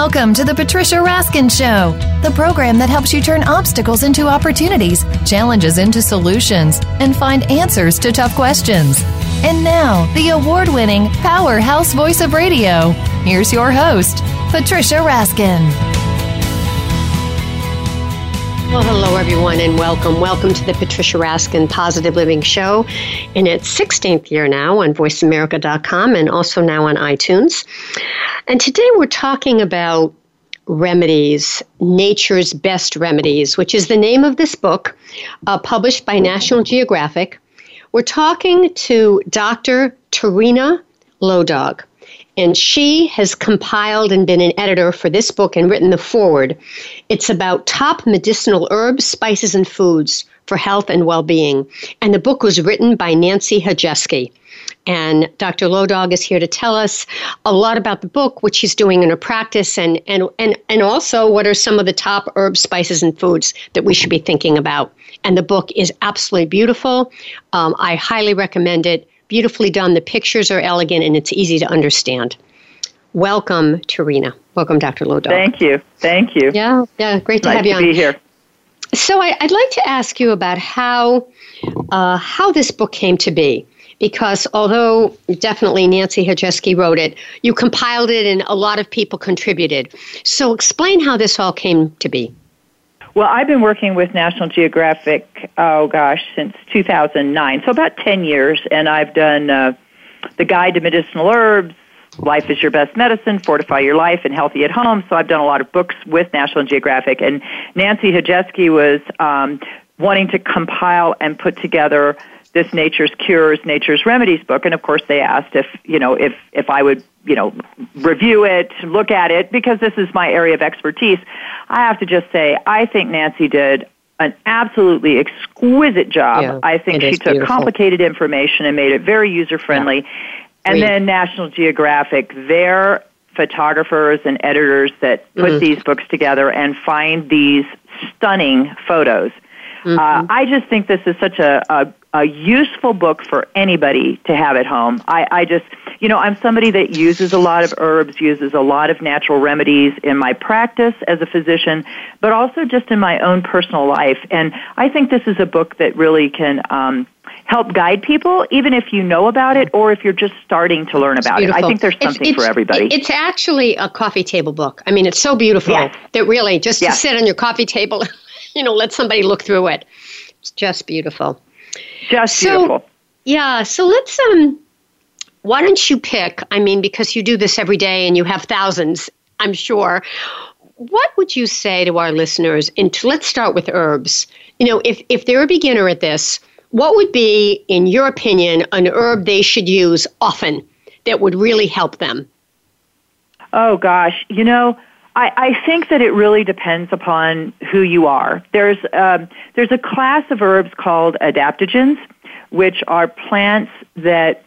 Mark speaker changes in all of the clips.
Speaker 1: Welcome to the Patricia Raskin Show, the program that helps you turn obstacles into opportunities, challenges into solutions, and find answers to tough questions. And now, the award winning powerhouse voice of radio. Here's your host, Patricia Raskin.
Speaker 2: Well, hello, everyone, and welcome. Welcome to the Patricia Raskin Positive Living Show in its 16th year now on VoiceAmerica.com and also now on iTunes. And today we're talking about remedies, Nature's Best Remedies, which is the name of this book uh, published by National Geographic. We're talking to Dr. Tarina Lodog and she has compiled and been an editor for this book and written the foreword. It's about top medicinal herbs, spices, and foods for health and well being. And the book was written by Nancy Hajeski. And Dr. Low Dog is here to tell us a lot about the book, what she's doing in her practice, and, and, and, and also what are some of the top herbs, spices, and foods that we should be thinking about. And the book is absolutely beautiful. Um, I highly recommend it beautifully done. The pictures are elegant and it's easy to understand. Welcome, Tieraona. Welcome, Dr. Low Dog.
Speaker 3: Thank you. Thank you.
Speaker 2: Yeah, yeah, great to
Speaker 3: nice
Speaker 2: have you
Speaker 3: to
Speaker 2: on.
Speaker 3: be here.
Speaker 2: So I, would like to ask you about how uh, how this book came to be. Because although definitely Nancy Hajeski wrote it, you compiled it and a lot of people contributed. So explain how this all came to be.
Speaker 3: Well, I've been working with National Geographic, oh gosh, since 2009, so about 10 years, and I've done uh, the Guide to Medicinal Herbs, Life is Your Best Medicine, Fortify Your Life, and Healthy at Home. So I've done a lot of books with National Geographic, and Nancy Hajeski was um, wanting to compile and put together this Nature's Cures, Nature's Remedies book, and of course they asked if you know if if I would you know review it, look at it because this is my area of expertise. I have to just say I think Nancy did an absolutely exquisite job.
Speaker 2: Yeah,
Speaker 3: I think she took
Speaker 2: beautiful.
Speaker 3: complicated information and made it very user friendly.
Speaker 2: Yeah.
Speaker 3: And then National Geographic, their photographers and editors that put
Speaker 2: Mhm.
Speaker 3: these books together and find these stunning photos.
Speaker 2: Mm-hmm.
Speaker 3: Uh, I just think this is such a, a, a useful book for anybody to have at home. I, I just, you know, I'm somebody that uses a lot of herbs, uses a lot of natural remedies in my practice as a physician, but also just in my own personal life. And I think this is a book that really can um, help guide people, even if you know about it or if you're just starting to learn about it. I think there's
Speaker 2: It's-
Speaker 3: something
Speaker 2: it's,
Speaker 3: for everybody.
Speaker 2: It's actually a coffee table book. I mean, it's so beautiful
Speaker 3: Yes.
Speaker 2: that really just
Speaker 3: Yes.
Speaker 2: to sit on your coffee table, you know, let somebody look through it. It's just beautiful.
Speaker 3: Just
Speaker 2: so-
Speaker 3: beautiful.
Speaker 2: Yeah, so let's um why don't you pick, I mean because you do this every day and you have thousands, I'm sure. What would you say to our listeners into let's start with herbs. You know, if if they're a beginner at this, what would be in your opinion an herb they should use often that would really help them?
Speaker 3: Oh gosh, you know, I, I think that it really depends upon who you are. There's um, there's a class of herbs called adaptogens, which are plants that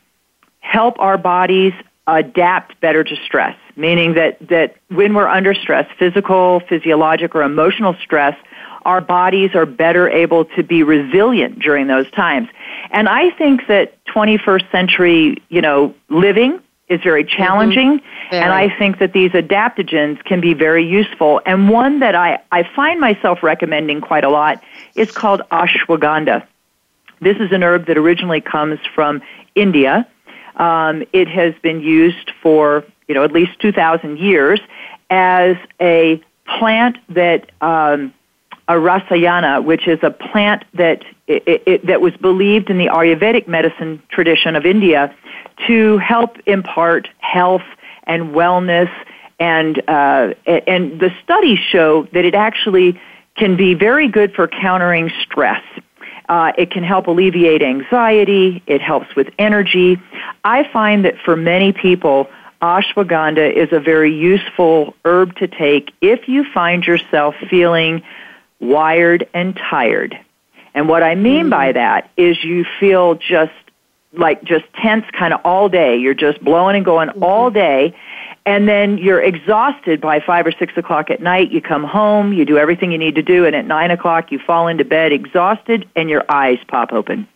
Speaker 3: help our bodies adapt better to stress. Meaning that that when we're under stress, physical, physiologic, or emotional stress, our bodies are better able to be resilient during those times. And I think that 21st century, you know, living is very challenging.
Speaker 2: Very.
Speaker 3: And I think that these adaptogens can be very useful. And one that I, I find myself recommending quite a lot is called ashwagandha. This is an herb that originally comes from India. Um, it has been used for, you know, at least 2,000 years as a plant that, um, a rasayana, which is a plant that, it, it, that was believed in the Ayurvedic medicine tradition of India to help impart health and wellness and uh, and the studies show that it actually can be very good for countering stress. Uh, it can help alleviate anxiety. It helps with energy. I find that for many people, ashwagandha is a very useful herb to take if you find yourself feeling wired and tired. And what I mean by mm-hmm. that is you feel just like just tense kind of all day. You're just blowing and going mm-hmm. all day. And then you're exhausted by five or six o'clock at night. You come home, you do everything you need to do, and at nine o'clock you fall into bed exhausted and your eyes pop open.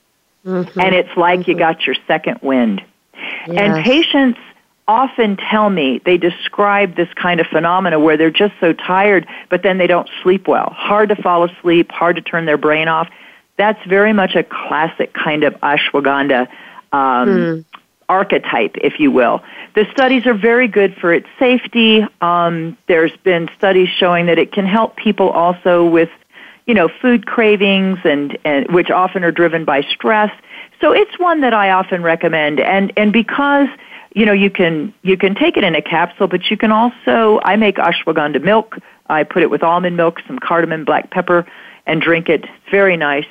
Speaker 2: Mhm.
Speaker 3: And it's like you mm-hmm. got your second wind. And
Speaker 2: Yes.
Speaker 3: patients often tell me they describe this kind of phenomena where they're just so tired, but then they don't sleep well. Hard to fall asleep, hard to turn their brain off. That's very much a classic kind of ashwagandha um, mm. archetype, if you will. The studies are very good for its safety. Um, there's been studies showing that it can help people also with, you know, food cravings and, and which often are driven by stress. So it's one that I often recommend. And and because you know you can you can take it in a capsule, but you can also I make ashwagandha milk. I put it with almond milk, some cardamom, black pepper, and drink it. It's very nice.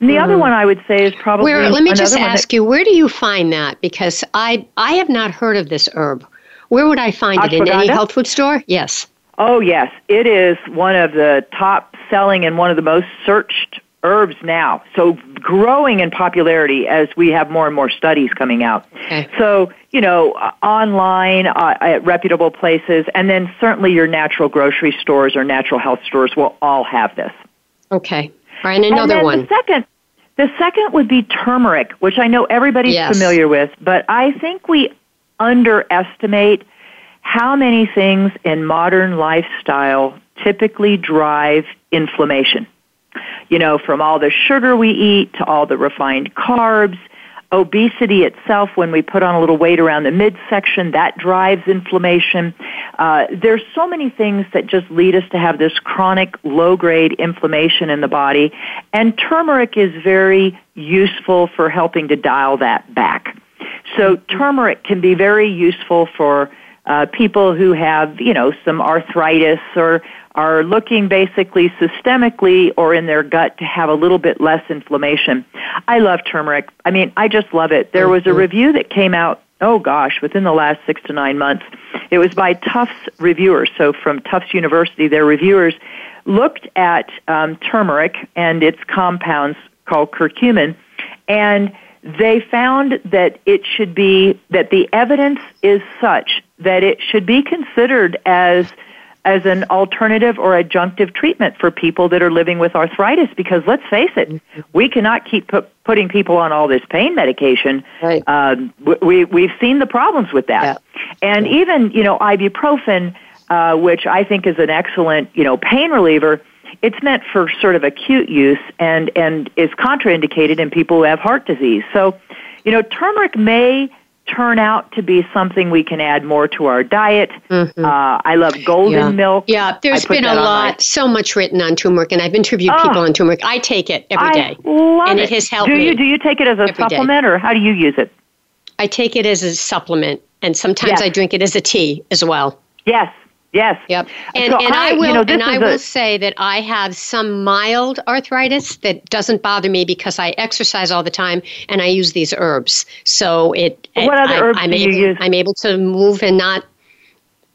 Speaker 3: And the mm. other one I would say is probably.
Speaker 2: Where, let me just ask that, you, where do you find that? Because I I have not heard of this herb. Where would I find ashwagandha? it in any health food store? Yes.
Speaker 3: Oh yes, it is one of the top selling and one of the most searched herbs now. So growing in popularity as we have more and more studies coming out. Okay. So, you know, uh, online, uh, at reputable places, and then certainly your natural grocery stores or natural health stores will all have this.
Speaker 2: Okay. All right, and another one.
Speaker 3: The second, the second would be turmeric, which I know everybody's yes. familiar with, but I think we underestimate how many things in modern lifestyle typically drive inflammation you know, from all the sugar we eat to all the refined carbs, obesity itself, when we put on a little weight around the midsection, that drives inflammation. Uh, there's so many things that just lead us to have this chronic low-grade inflammation in the body, and turmeric is very useful for helping to dial that back. So turmeric can be very useful for uh, people who have, you know, some arthritis or are looking basically systemically or in their gut to have a little bit less inflammation. I love turmeric. I mean, I just love it. There was a review that came out, oh gosh, within the last six to nine months. It was by Tufts reviewers. So from Tufts University, their reviewers looked at um, turmeric and its compounds called curcumin, and they found that it should be that the evidence is such that it should be considered as as an alternative or adjunctive treatment for people that are living with arthritis because let's face it we cannot keep pu- putting people on all this pain medication right. um, we we've seen the problems with that yeah. and yeah. even you know ibuprofen uh, which I think is an excellent you know pain reliever it's meant for sort of acute use and and is contraindicated in people who have heart disease so you know turmeric may turn out to be something we can add more to our diet. Mm-hmm. Uh, I love golden
Speaker 2: yeah.
Speaker 3: milk.
Speaker 2: Yeah, there's been a lot, my... so much written on turmeric, and I've interviewed oh, people on turmeric. I take it every day,
Speaker 3: I love
Speaker 2: and
Speaker 3: it.
Speaker 2: it has helped
Speaker 3: do you,
Speaker 2: me.
Speaker 3: Do you take it as a supplement,
Speaker 2: day.
Speaker 3: or how do you use it?
Speaker 2: I take it as a supplement, and sometimes yes. I drink it as a tea as well.
Speaker 3: Yes, Yes.
Speaker 2: Yep. And, so and I, I will you know, and I will a, say that I have some mild arthritis that doesn't bother me because I exercise all the time and I use these herbs. So it
Speaker 3: What other
Speaker 2: I,
Speaker 3: herbs
Speaker 2: I'm
Speaker 3: do
Speaker 2: able,
Speaker 3: you use?
Speaker 2: I'm able to move and not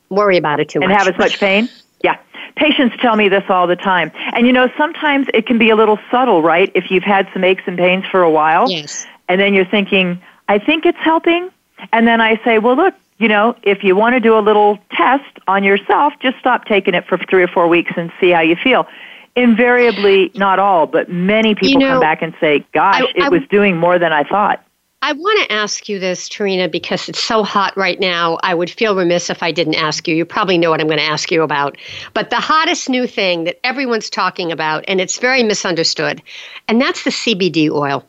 Speaker 2: worry about it too
Speaker 3: and
Speaker 2: much.
Speaker 3: And have as much pain? Yeah. Patients tell me this all the time. And you know, sometimes it can be a little subtle, right? If you've had some aches and pains for a while.
Speaker 2: Yes.
Speaker 3: And then you're thinking, I think it's helping. And then I say, well, look, you know, if you want to do a little test on yourself, just stop taking it for three or four weeks and see how you feel. Invariably, not all, but many people you know, come back and say, gosh, I, I, it was doing more than I thought.
Speaker 2: I want to ask you this, Tieraona, because it's so hot right now. I would feel remiss if I didn't ask you. You probably know what I'm going to ask you about. But the hottest new thing that everyone's talking about, and it's very misunderstood, and that's the CBD oil.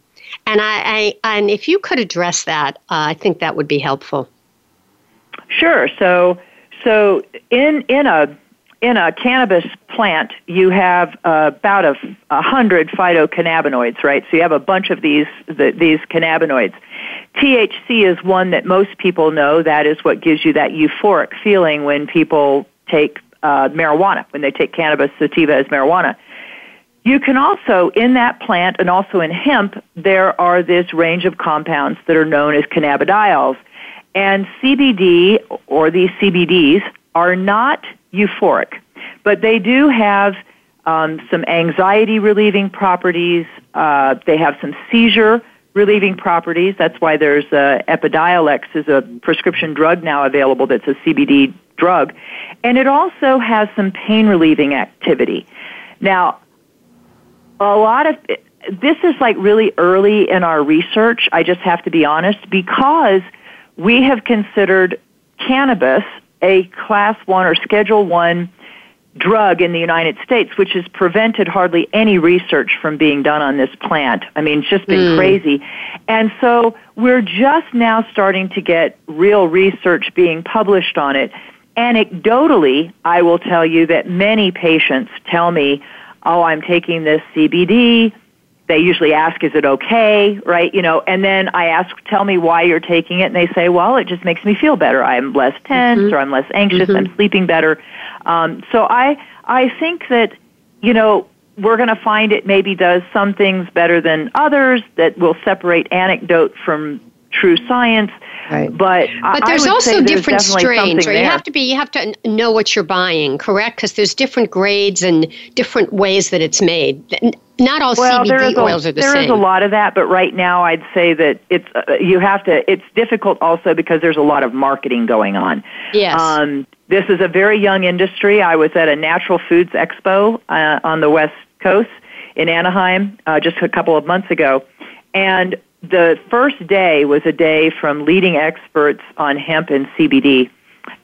Speaker 2: And I, I and if you could address that, uh, I think that would be helpful.
Speaker 3: Sure. So, so in in a in a cannabis plant, you have uh, about a, a hundred phytocannabinoids, right? So you have a bunch of these the, these cannabinoids. THC is one that most people know. That is what gives you that euphoric feeling when people take uh, marijuana, when they take cannabis sativa as marijuana. You can also, in that plant and also in hemp, there are this range of compounds that are known as cannabidiols. And CBD or these CBDs are not euphoric, but they do have um, some anxiety relieving properties. Uh, they have some seizure relieving properties. That's why there's uh, Epidiolex is a prescription drug now available that's a CBD drug, and it also has some pain relieving activity. Now, a lot of this is like really early in our research. I just have to be honest because we have considered cannabis a class one or schedule one drug in the United States, which has prevented hardly any research from being done on this plant. I mean, it's just been mm. crazy. And so we're just now starting to get real research being published on it. Anecdotally, I will tell you that many patients tell me, oh, I'm taking this CBD they usually ask, is it okay? Right? You know, and then I ask, tell me why you're taking it. And they say, well, it just makes me feel better. I'm less tense mm-hmm. or I'm less anxious. Mm-hmm. I'm sleeping better. Um, so I, I think that, you know, we're going to find it maybe does some things better than others that will separate anecdote from true science.
Speaker 2: Right. But but there's also there's different strains, right? You have to be you have to know what you're buying, correct? Because there's different grades and different ways that it's made. Not all
Speaker 3: well,
Speaker 2: CBD oils
Speaker 3: a,
Speaker 2: are the
Speaker 3: there
Speaker 2: same.
Speaker 3: There is a lot of that, but right now I'd say that it's uh, you have to. It's difficult also because there's a lot of marketing going on.
Speaker 2: Yes.
Speaker 3: Um, this is a very young industry. I was at a natural foods expo uh, on the West Coast in Anaheim uh, just a couple of months ago, and the first day was a day from leading experts on hemp and CBD.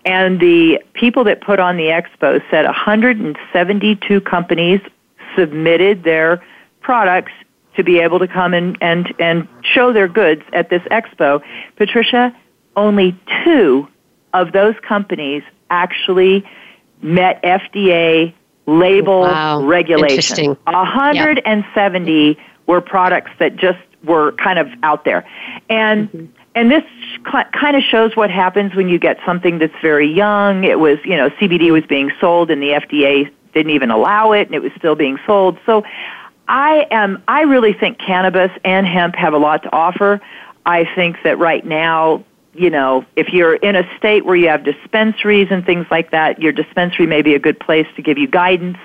Speaker 3: And the people that put on the expo said 172 companies submitted their products to be able to come and, and, and show their goods at this expo. Patricia, only two of those companies actually met FDA label
Speaker 2: wow.
Speaker 3: regulation. 170 yep. were products that just were kind of out there. And mm-hmm. and this cl- kind of shows what happens when you get something that's very young. It was, you know, CBD was being sold and the FDA didn't even allow it and it was still being sold. So I am I really think cannabis and hemp have a lot to offer. I think that right now, you know, if you're in a state where you have dispensaries and things like that, your dispensary may be a good place to give you guidance.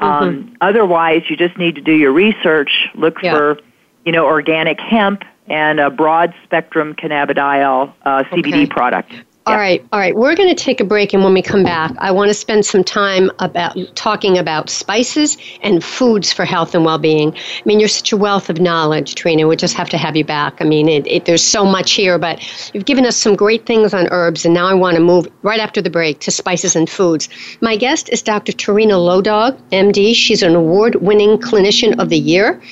Speaker 3: Mm-hmm. Um, otherwise, you just need to do your research, look yeah. for you know, organic hemp and a broad spectrum cannabidiol uh, CBD okay. product.
Speaker 2: All right, all right. We're going to take a break, and when we come back, I want to spend some time about talking about spices and foods for health and well-being. I mean, you're such a wealth of knowledge, Trina. We just have to have you back. I mean, it, it, there's so much here, but you've given us some great things on herbs, and now I want to move right after the break to spices and foods. My guest is Dr. Tieraona Low Dog, MD. She's an award-winning clinician of the year,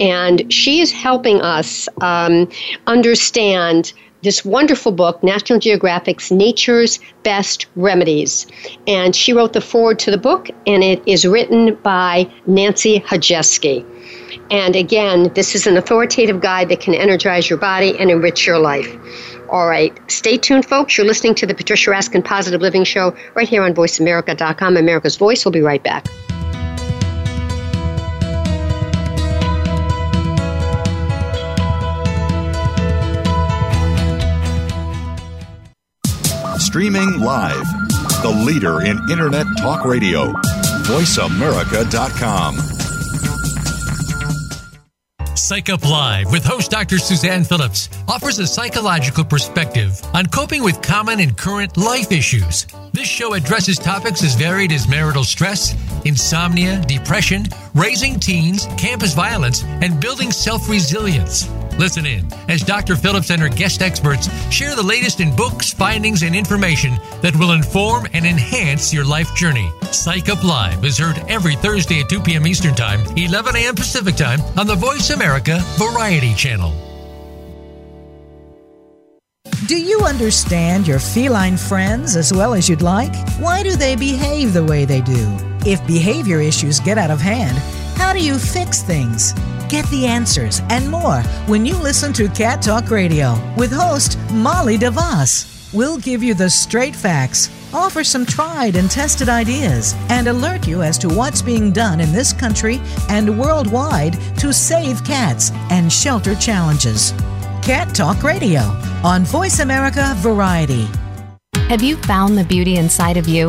Speaker 2: and she is helping us um, understand this wonderful book, National Geographic's Nature's Best Remedies. And she wrote the foreword to the book, and it is written by Nancy Hajeski. And again, this is an authoritative guide that can energize your body and enrich your life. All right, stay tuned, folks. You're listening to the Patricia Raskin Positive Living Show right here on VoiceAmerica.com. America's Voice. We'll be right back.
Speaker 4: Streaming live. The leader in Internet talk radio. VoiceAmerica.com.
Speaker 5: Psych Up Live with host Dr. Suzanne Phillips offers a psychological perspective on coping with common and current life issues. This show addresses topics as varied as marital stress, insomnia, depression, raising teens, campus violence, and building self resilience. Listen in as Dr. Phillips and her guest experts share the latest in books, findings, and information that will inform and enhance your life journey. Psych Up Live is heard every Thursday at 2 p.m. Eastern Time, 11 a.m. Pacific Time on the Voice America Variety Channel.
Speaker 6: Do you understand your feline friends as well as you'd like? Why do they behave the way they do? If behavior issues get out of hand, how do you fix things? Get the answers and more when you listen to Cat Talk Radio with host Molly DeVos. We'll give you the straight facts, offer some tried and tested ideas, and alert you as to what's being done in this country and worldwide to save cats and shelter challenges. Cat Talk Radio on Voice America Variety.
Speaker 1: Have you found the beauty inside of you?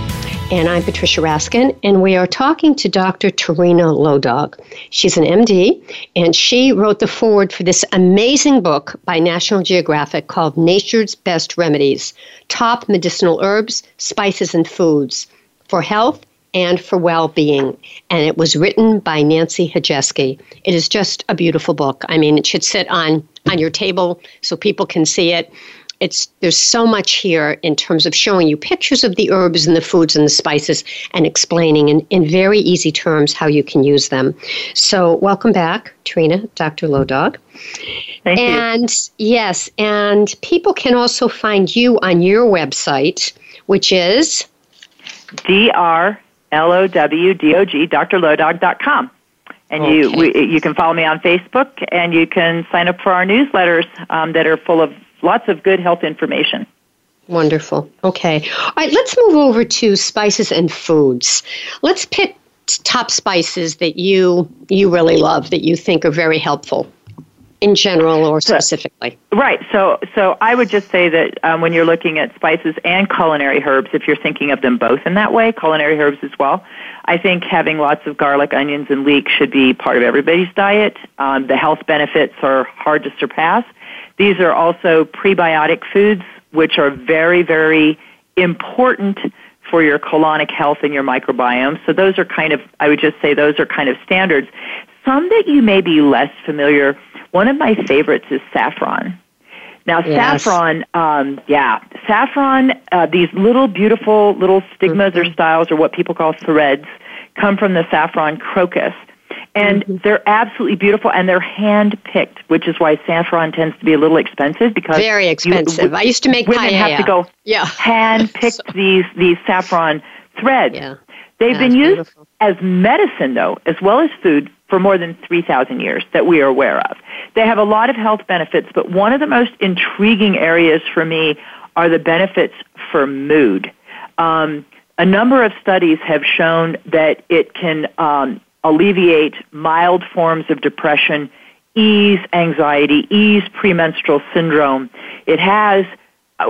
Speaker 2: and I'm Patricia Raskin, and we are talking to Dr. Tieraona Low Dog. She's an MD, and she wrote the foreword for this amazing book by National Geographic called Nature's Best Remedies Top Medicinal Herbs, Spices, and Foods for Health and for Well Being. And it was written by Nancy Hajeski. It is just a beautiful book. I mean, it should sit on, on your table so people can see it it's there's so much here in terms of showing you pictures of the herbs and the foods and the spices and explaining in, in very easy terms how you can use them. So welcome back, Trina, Dr. Low Dog.
Speaker 3: Thank
Speaker 2: and you. yes, and people can also find you on your website, which is
Speaker 3: D R L O W D O G, drlowdog.com. And okay. you we, you can follow me on Facebook, and you can sign up for our newsletters um, that are full of lots of good health information.
Speaker 2: Wonderful. Okay. All right, let's move over to spices and foods. Let's pick top spices that you you really love that you think are very helpful in general or specifically.
Speaker 3: Right. So, so I would just say that um, when you're looking at spices and culinary herbs, if you're thinking of them both in that way, culinary herbs as well, I think having lots of garlic, onions, and leek should be part of everybody's diet. Um, the health benefits are hard to surpass. These are also prebiotic foods, which are very, very important for your colonic health and your microbiome. So those are kind of, I would just say those are kind of standards. Some that you may be less familiar, one of my favorites is saffron. Now, yes. saffron, um, yeah, saffron, uh, these little beautiful little stigmas mm-hmm. or styles, or what people call threads, come from the saffron crocus and mm-hmm. they're absolutely beautiful and they're hand picked, which is why saffron tends to be a little expensive because
Speaker 2: very expensive.
Speaker 3: You,
Speaker 2: I used to make
Speaker 3: women
Speaker 2: paella.
Speaker 3: have to go
Speaker 2: yeah.
Speaker 3: hand pick so. these these saffron threads.
Speaker 2: Yeah.
Speaker 3: They've
Speaker 2: yeah,
Speaker 3: been used
Speaker 2: beautiful.
Speaker 3: as medicine though, as well as food for more than 3,000 years that we are aware of. They have a lot of health benefits, but one of the most intriguing areas for me are the benefits for mood. Um, a number of studies have shown that it can um, alleviate mild forms of depression, ease anxiety, ease premenstrual syndrome. It has,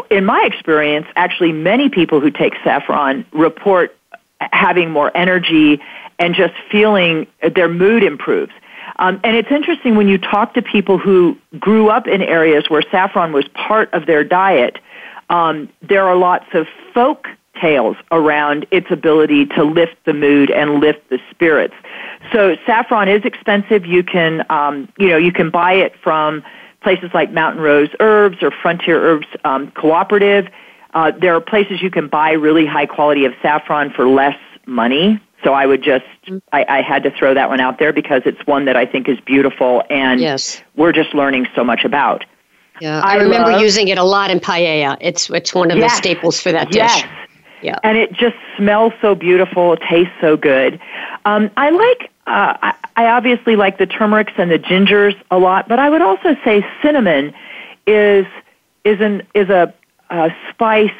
Speaker 3: in my experience, actually many people who take saffron report having more energy and just feeling their mood improves. Um, and it's interesting when you talk to people who grew up in areas where saffron was part of their diet. Um, there are lots of folk tales around its ability to lift the mood and lift the spirits. So saffron is expensive. You can, um, you know, you can buy it from places like Mountain Rose Herbs or Frontier Herbs um, Cooperative. Uh, there are places you can buy really high quality of saffron for less money. So I would just, I, I had to throw that one out there because it's one that I think is beautiful and
Speaker 2: yes.
Speaker 3: we're just learning so much about.
Speaker 2: Yeah, I, I remember love, using it a lot in paella. It's it's one of yes, the staples for that dish.
Speaker 3: Yes.
Speaker 2: Yeah.
Speaker 3: And it just smells so beautiful, it tastes so good. Um, I like uh, I, I obviously like the turmerics and the gingers a lot, but I would also say cinnamon is is an is a, a spice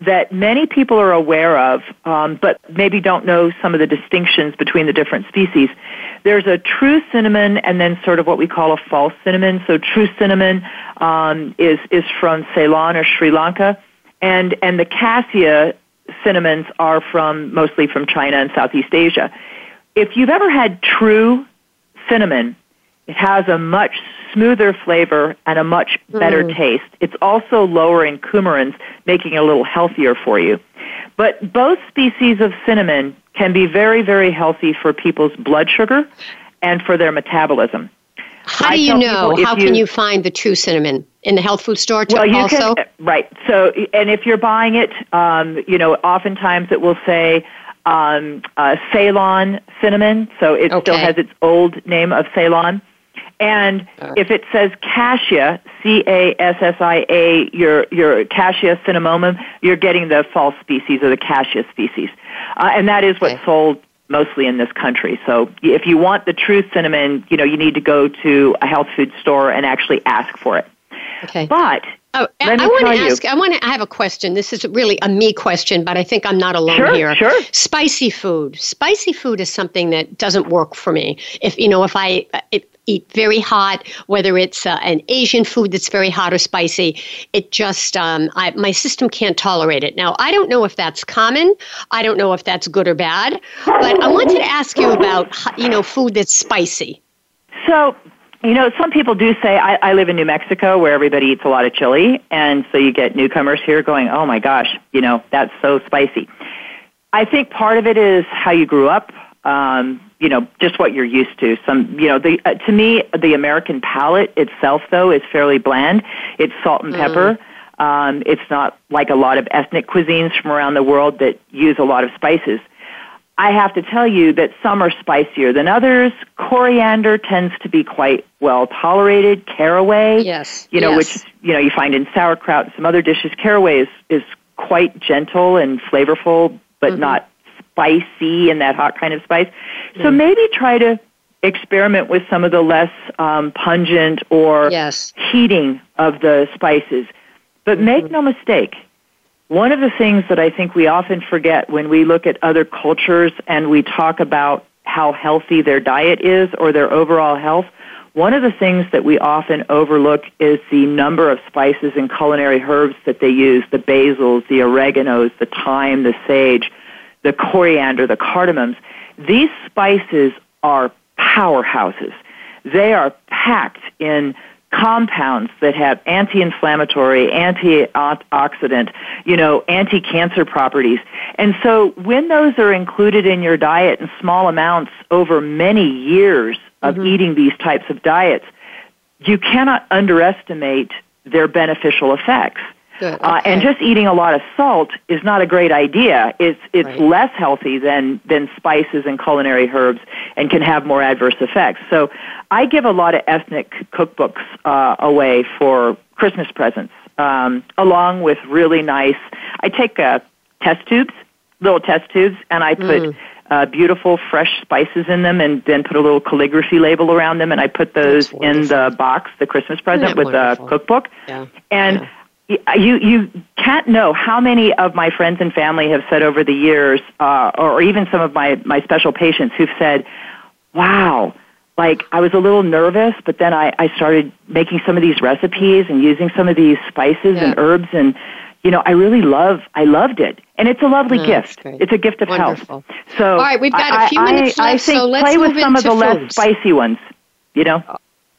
Speaker 3: that many people are aware of, um, but maybe don't know some of the distinctions between the different species. There's a true cinnamon, and then sort of what we call a false cinnamon. So true cinnamon um, is is from Ceylon or Sri Lanka, and and the cassia cinnamons are from mostly from China and Southeast Asia if you've ever had true cinnamon, it has a much smoother flavor and a much better mm. taste. It's also lower in coumarins, making it a little healthier for you. But both species of cinnamon can be very, very healthy for people's blood sugar and for their metabolism.
Speaker 2: How do you know? How can you find the true cinnamon in the health food store?
Speaker 3: well, you
Speaker 2: also?
Speaker 3: can right. So, and if you're buying it, um, you know, oftentimes it will say um, uh, Ceylon cinnamon, so it
Speaker 2: Okay.
Speaker 3: still has its old name of Ceylon. And if it says cassia, C A S S I A, your your cassia cinnamomum, you're getting the false species or the cassia species, uh, and that is what's
Speaker 2: Okay.
Speaker 3: sold mostly in this country. So if you want the true cinnamon, you know you need to go to a health food store and actually ask for it.
Speaker 2: okay.
Speaker 3: But
Speaker 2: Oh, I-
Speaker 3: Let me
Speaker 2: I want to
Speaker 3: you.
Speaker 2: ask. I want to. I have a question. This is really a me question, but I think I'm not alone
Speaker 3: Sure,
Speaker 2: here.
Speaker 3: sure.
Speaker 2: Spicy food. Spicy food is something that doesn't work for me. If you know, if I uh, it, eat very hot, whether it's uh, an Asian food that's very hot or spicy, it just um, I, my system can't tolerate it. Now, I don't know if that's common. I don't know if that's good or bad. But I wanted to ask you about you know food that's spicy.
Speaker 3: So, you know, some people do say, I, I live in New Mexico where everybody eats a lot of chili, and so you get newcomers here going, oh my gosh, you know, that's so spicy. I think part of it is how you grew up, um, you know, just what you're used to. Some, you know, the, uh, to me, the American palate itself, though, is fairly bland. It's salt and pepper. Um, it's not like a lot of ethnic cuisines from around the world that use a lot of spices. I have to tell you that some are spicier than others. Coriander tends to be quite well tolerated. Caraway,
Speaker 2: Yes,
Speaker 3: you know,
Speaker 2: yes.
Speaker 3: which you know you find in sauerkraut and some other dishes. Caraway is, is quite gentle and flavorful, but
Speaker 2: Mm-hmm.
Speaker 3: not spicy and that hot kind of spice. So
Speaker 2: Mm.
Speaker 3: maybe try to experiment with some of the less um, pungent or
Speaker 2: Yes.
Speaker 3: heating of the spices. But make no mistake, one of the things that I think we often forget when we look at other cultures and we talk about how healthy their diet is or their overall health, one of the things that we often overlook is the number of spices and culinary herbs that they use the basils, the oreganos, the thyme, the sage, the coriander, the cardamoms. These spices are powerhouses. They are packed in compounds that have anti-inflammatory, antioxidant, you know, anti-cancer properties. And so when those are included in your diet in small amounts over many years of mm-hmm. eating these types of diets, you cannot underestimate their beneficial effects.
Speaker 2: Good.
Speaker 3: Uh, and just eating a lot of salt is not a great idea. It's it's
Speaker 2: Right.
Speaker 3: less healthy than than spices and culinary herbs, and can have more adverse effects. So, I give a lot of ethnic cookbooks uh, away for Christmas presents, um, along with really nice. I take uh, test tubes, little test tubes, and I put.
Speaker 2: Mm.
Speaker 3: Uh, beautiful fresh spices in them, and then put a little calligraphy label around them, and I put those in the box, the Christmas present with the cookbook.
Speaker 2: Yeah.
Speaker 3: And
Speaker 2: Yeah.
Speaker 3: You you can't know how many of my friends and family have said over the years, uh, or even some of my my special patients who've said, "Wow." Like I was a little nervous, but then I, I started making some of these recipes and using some of these spices and herbs, and you know I really love I loved it, and it's a lovely
Speaker 2: Oh,
Speaker 3: gift. It's a gift of
Speaker 2: Wonderful.
Speaker 3: health. So
Speaker 2: All right, we've got a
Speaker 3: I-
Speaker 2: few minutes
Speaker 3: I
Speaker 2: left,
Speaker 3: think
Speaker 2: so let's
Speaker 3: play with some of the less spicy ones. You know,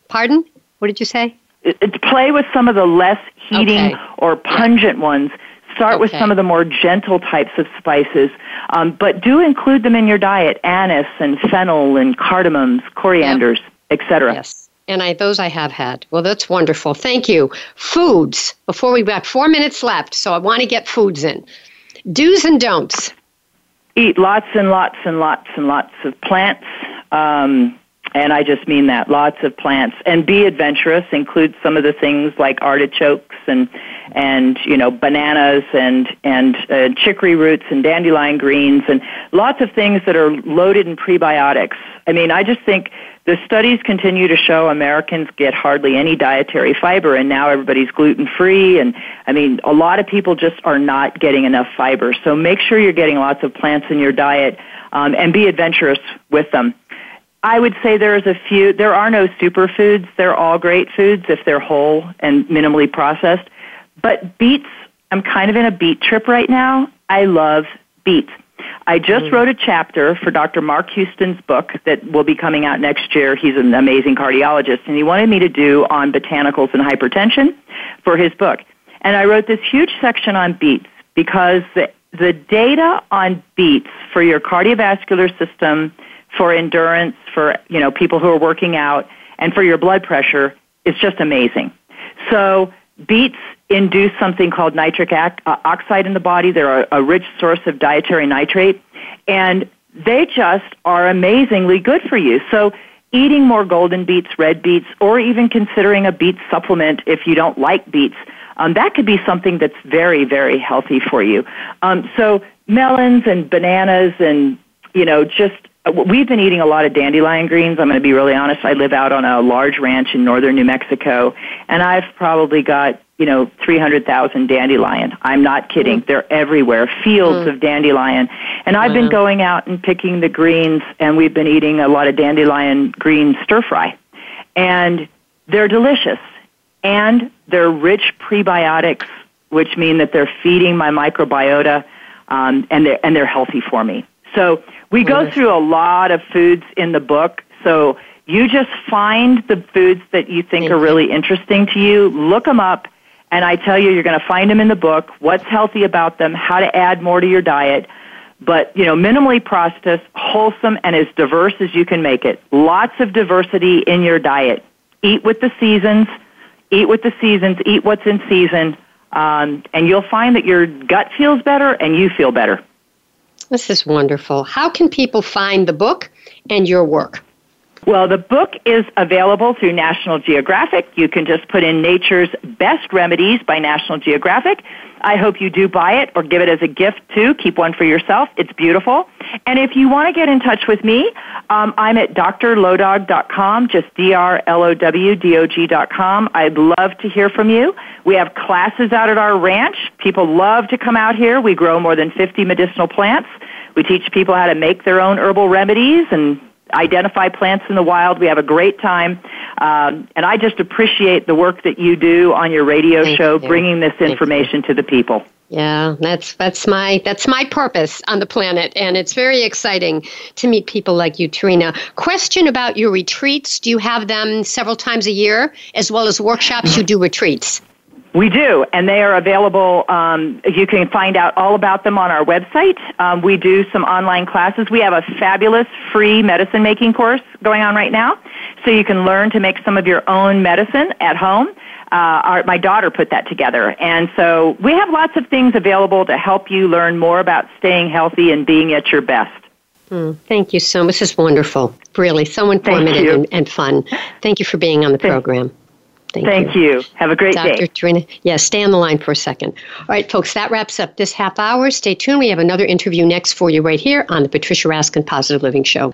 Speaker 2: Pardon? What did you say?
Speaker 3: It- play with some of the less heating
Speaker 2: Okay.
Speaker 3: or pungent ones. Start with some of the more gentle types of spices, um, but do include them in your diet: anise and fennel and cardamoms, corianders, etc.
Speaker 2: Yes. And I those I have had. Well, that's wonderful. Thank you. Foods. Before we got four minutes left, so I want to get foods in. Do's and don'ts.
Speaker 3: Eat lots and lots and lots and lots of plants. Um, and I just mean that lots of plants and be adventurous. Include some of the things like artichokes and and you know bananas and and uh, chicory roots and dandelion greens and lots of things that are loaded in prebiotics. I mean, I just think the studies continue to show Americans get hardly any dietary fiber, and now everybody's gluten free. And I mean, a lot of people just are not getting enough fiber. So make sure you're getting lots of plants in your diet um, and be adventurous with them. I would say there's a few, there are no superfoods. They're all great foods if they're whole and minimally processed. But beets, I'm kind of in a beet trip right now. I love beets. I just mm. wrote a chapter for Dr. Mark Houston's book that will be coming out next year. He's an amazing cardiologist, and he wanted me to do on botanicals and hypertension for his book. And I wrote this huge section on beets because the, the data on beets for your cardiovascular system, for endurance, for you know people who are working out, and for your blood pressure, it's just amazing. So beets induce something called nitric uh, oxide in the body. They're a, a rich source of dietary nitrate, and they just are amazingly good for you. So eating more golden beets, red beets, or even considering a beet supplement if you don't like beets, um, that could be something that's very, very healthy for you. Um, so melons and bananas and you know just we've been eating a lot of dandelion greens. I'm going to be really honest. I live out on a large ranch in northern New Mexico, and I've probably got you know 300,000 dandelion. I'm not kidding. Mm. They're everywhere. Fields mm. of dandelion. And I've been going out and picking the greens, and we've been eating a lot of dandelion green stir fry, and they're delicious, and they're rich prebiotics, which mean that they're feeding my microbiota, um, and they're and they're healthy for me. So we go through a lot of foods in the book. So you just find the foods that you think are really interesting to you, look them up, and I tell you, you're going to find them in the book. What's healthy about them? How to add more to your diet. But you know, minimally processed, wholesome, and as diverse as you can make it. Lots of diversity in your diet. Eat with the seasons. Eat with the seasons. Eat what's in season. Um, and you'll find that your gut feels better and you feel better.
Speaker 2: This is wonderful. How can people find the book and your work?
Speaker 3: Well, the book is available through National Geographic. You can just put in Nature's Best Remedies by National Geographic. I hope you do buy it or give it as a gift too. Keep one for yourself. It's beautiful. And if you want to get in touch with me, um, I'm at drlowdog.com, just D-R-L-O-W-D-O-G.com. I'd love to hear from you. We have classes out at our ranch. People love to come out here. We grow more than 50 medicinal plants. We teach people how to make their own herbal remedies and identify plants in the wild. We have a great time. Um, and I just appreciate the work that you do on your radio Thank show, you. bringing this information to the people.
Speaker 2: Yeah, that's that's my that's my purpose on the planet, and it's very exciting to meet people like you, Trina. Question about your retreats: Do you have them several times a year, as well as workshops? You do retreats.
Speaker 3: We do, and they are available. Um, you can find out all about them on our website. Um, we do some online classes. We have a fabulous free medicine making course going on right now, so you can learn to make some of your own medicine at home. Uh, our, my daughter put that together, and so we have lots of things available to help you learn more about staying healthy and being at your best.
Speaker 2: Mm, thank you so much. This is wonderful. Really, so informative and, and, fun. Thank you for being on the program.
Speaker 3: Thank, Thank you. you. Have a great
Speaker 2: Dr.
Speaker 3: day.
Speaker 2: Dr. Trina. Yeah, stay on the line for a second. All right, folks, that wraps up this half hour. Stay tuned. We have another interview next for you right here on the Patricia Raskin Positive Living Show.